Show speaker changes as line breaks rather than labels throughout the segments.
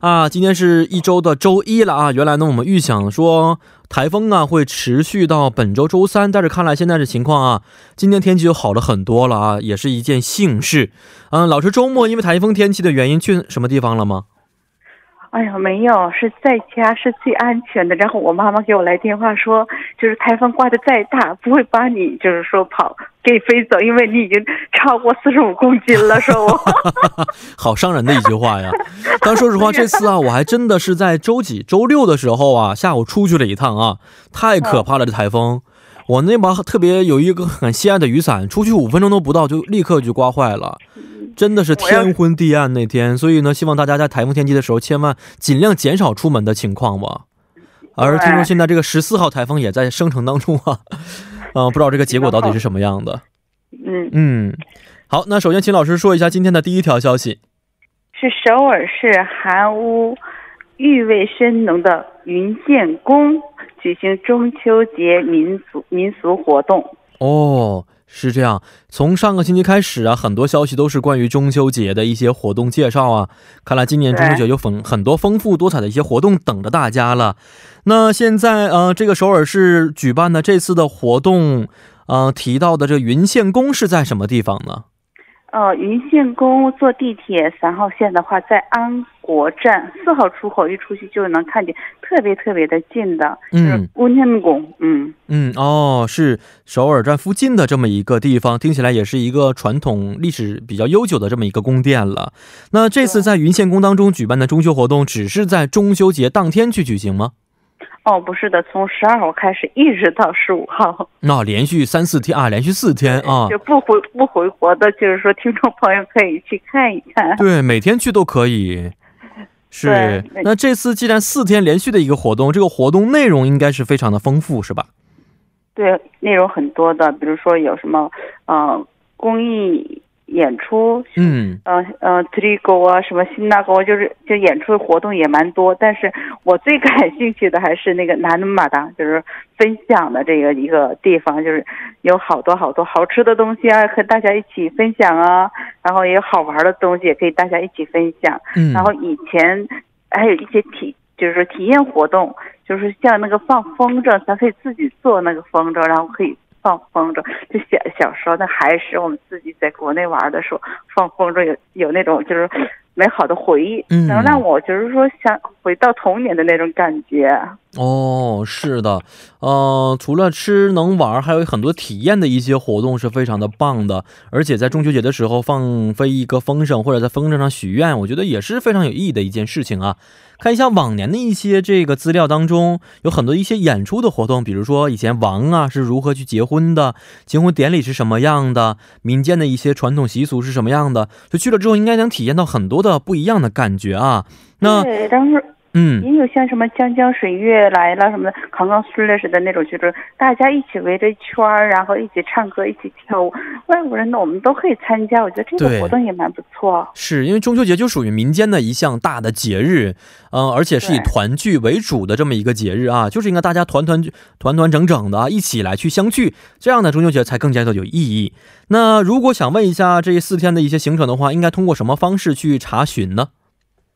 啊，今天是一周的周一了啊。原来呢，我们预想说台风啊会持续到本周周三，但是看来现在的情况啊，今天天气就好了很多了啊，也是一件幸事。嗯，老师周末因为台风天气的原因去什么地方了吗？
哎呀，没有，是在家是最安全的。然后我妈妈给我来电话说，就是台风刮的再大，不会把你就是说跑给飞走，因为你已经超过四十五公斤了，说我。
好伤人的一句话呀！但说实话，这次啊，我还真的是在周几、周六的时候啊，下午出去了一趟啊，太可怕了，这台风。我那把特别有一个很心爱的雨伞，出去五分钟都不到，就立刻就刮坏了。真的是天昏地暗那天，所以呢，希望大家在台风天气的时候，千万尽量减少出门的情况吧。而听说现在这个十四号台风也在生成当中啊，嗯，不知道这个结果到底是什么样的。嗯嗯，好，那首先请老师说一下今天的第一条消息，
是首尔市韩屋韵味深浓的云建宫举行中秋节民俗民俗活动。
哦。是这样，从上个星期开始啊，很多消息都是关于中秋节的一些活动介绍啊。看来今年中秋节有丰很多丰富多彩的一些活动等着大家了。那现在呃，这个首尔市举办的这次的活动，呃，提到的这云县宫是在什么地方呢？
呃，云县宫坐地铁三号线的话，在安国站四号出口一出去就能看见，特别特别的近的。嗯，温天宫。嗯
嗯哦，是首尔站附近的这么一个地方，听起来也是一个传统历史比较悠久的这么一个宫殿了。那这次在云县宫当中举办的中秋活动，只是在中秋节当天去举行吗？
哦，不是的，从十二号开始一直到十五号，
那连续三四天啊，连续四天啊，
就不回不回国的，就是说听众朋友可以去看一看。
对，每天去都可以。是，那这次既然四天连续的一个活动，这个活动内容应该是非常的丰富，是吧？
对，内容很多的，比如说有什么，呃，公益。演出，嗯，呃呃 t r i g o 啊，什么新那个，就是就演出活动也蛮多，但是我最感兴趣的还是那个南马达，就是分享的这个一个地方，就是有好多好多好吃的东西啊，和大家一起分享啊，然后也有好玩的东西，也可以大家一起分享。嗯，然后以前还有一些体，就是说体验活动，就是像那个放风筝，咱可以自己做那个风筝，然后可以。放风筝，就小小时候那还是我们自己在国内玩的时候放风筝，有有那种就是美好的回忆，能让我就是说想回到童年的那种感觉。
哦，是的，呃，除了吃能玩，还有很多体验的一些活动是非常的棒的。而且在中秋节的时候放飞一个风筝，或者在风筝上许愿，我觉得也是非常有意义的一件事情啊。看一下往年的一些这个资料当中，有很多一些演出的活动，比如说以前王啊是如何去结婚的，结婚典礼是什么样的，民间的一些传统习俗是什么样的，就去了之后应该能体验到很多的不一样的感觉啊。那
对，当时。嗯，也有像什么江江水月来了什么的，康康苏勒似的那种，就是大家一起围着一圈儿，然后一起唱歌，一起跳舞。外国人呢，我们都可以参加，我觉得这个活动也蛮不错。
是因为中秋节就属于民间的一项大的节日，嗯，而且是以团聚为主的这么一个节日啊，就是应该大家团团团团整整的啊，一起来去相聚，这样的中秋节才更加的有意义。那如果想问一下这四天的一些行程的话，应该通过什么方式去查询呢？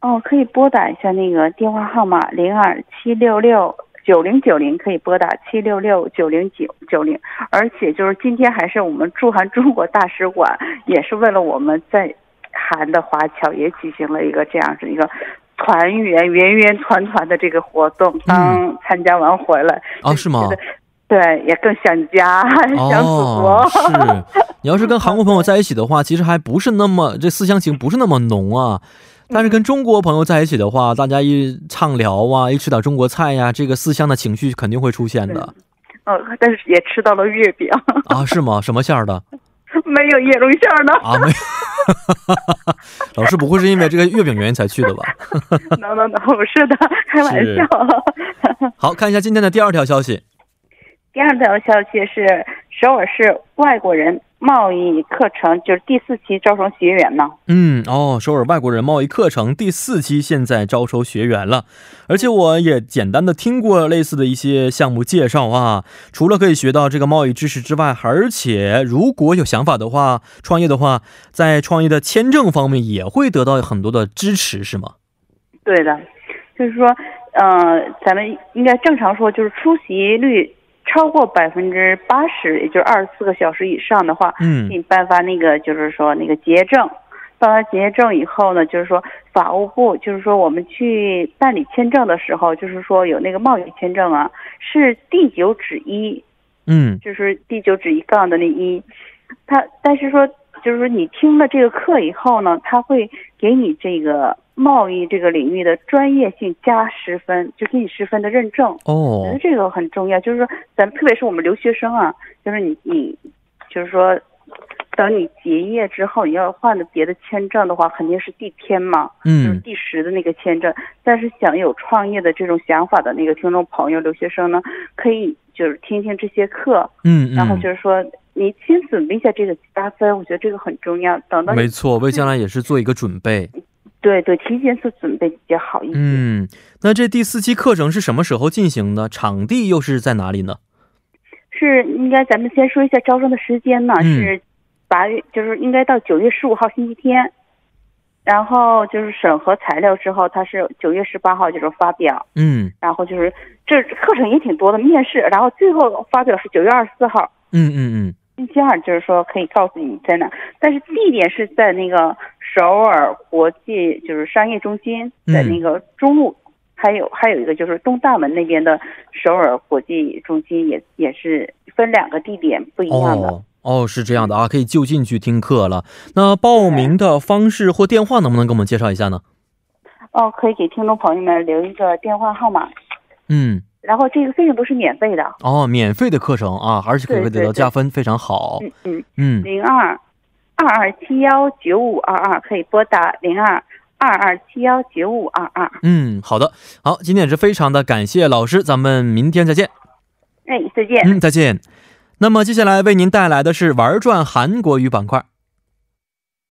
哦，可以拨打一下那个电话号码零二七六六九零九零，可以拨打七六六九零九九零。而且就是今天还是我们驻韩中国大使馆，也是为了我们在韩的华侨也举行了一个这样子一个团圆圆圆团团的这个活动。刚参加完回来
啊，是吗？
对，也更想家，想祖国。
是，你要是跟韩国朋友在一起的话，其实还不是那么这思乡情不是那么浓啊。但是跟中国朋友在一起的话，大家一畅聊啊，一吃点中国菜呀，这个思乡的情绪肯定会出现的。
嗯，但是也吃到了月饼
啊？是吗？什么馅儿的？
没有椰蓉馅儿的
啊？没有。老师不会是因为这个月饼原因才去的吧？
no no no，不是的，开玩笑。
好看一下今天的第二条消息。
第二条消息是首尔市外国人。贸易课程就是第四期招收学员呢。
嗯，哦，首尔外国人贸易课程第四期现在招收学员了，而且我也简单的听过类似的一些项目介绍啊。除了可以学到这个贸易知识之外，而且如果有想法的话，创业的话，在创业的签证方面也会得到很多的支持，是吗？
对的，就是说，呃，咱们应该正常说，就是出席率。超过百分之八十，也就是二十四个小时以上的话，嗯，给你颁发那个就是说那个结业证。办完结业证以后呢，就是说法务部就是说我们去办理签证的时候，就是说有那个贸易签证啊，是第九指一，嗯，就是第九指一杠的那一，他但是说就是说你听了这个课以后呢，他会给你这个。贸易这个领域的专业性加十分，就给你十分的认证哦。我觉得这个很重要，就是说，咱特别是我们留学生啊，就是你你，就是说，等你结业之后，你要换的别的签证的话，肯定是第天嘛，嗯，就是第十的那个签证。但是想有创业的这种想法的那个听众朋友、留学生呢，可以就是听听这些课，嗯，然后就是说你先准备一下这个加分，我觉得这个很重要。等到
没错，为将来也是做一个准备。
对对，提前做准备比较好一点。
嗯，那这第四期课程是什么时候进行的？场地又是在哪里呢？
是应该咱们先说一下招生的时间呢？是八月，就是应该到九月十五号星期天，然后就是审核材料之后，它是九月十八号就是发表。嗯，然后就是这课程也挺多的，面试，然后最后发表是九月二十四号。嗯嗯嗯。星期二就是说可以告诉你在哪，但是地点是在那个首尔国际就是商业中心，在那个中路，还有还有一个就是东大门那边的首尔国际中心也也是分两个地点不一样的。
哦，是这样的啊，可以就近去听课了。那报名的方式或电话能不能给我们介绍一下呢？
哦，可以给听众朋友们留一个电话号码。嗯。然后这个费用都是免费的
哦，免费的课程啊，而且可以得到加分，非常好。嗯
嗯嗯，零二二二七幺九五二二可以拨打零二二二七幺九五二二。
嗯，好的，好，今天也是非常的感谢老师，咱们明天再见。
哎，再见。
嗯，再见。那么接下来为您带来的是玩转韩国语板块。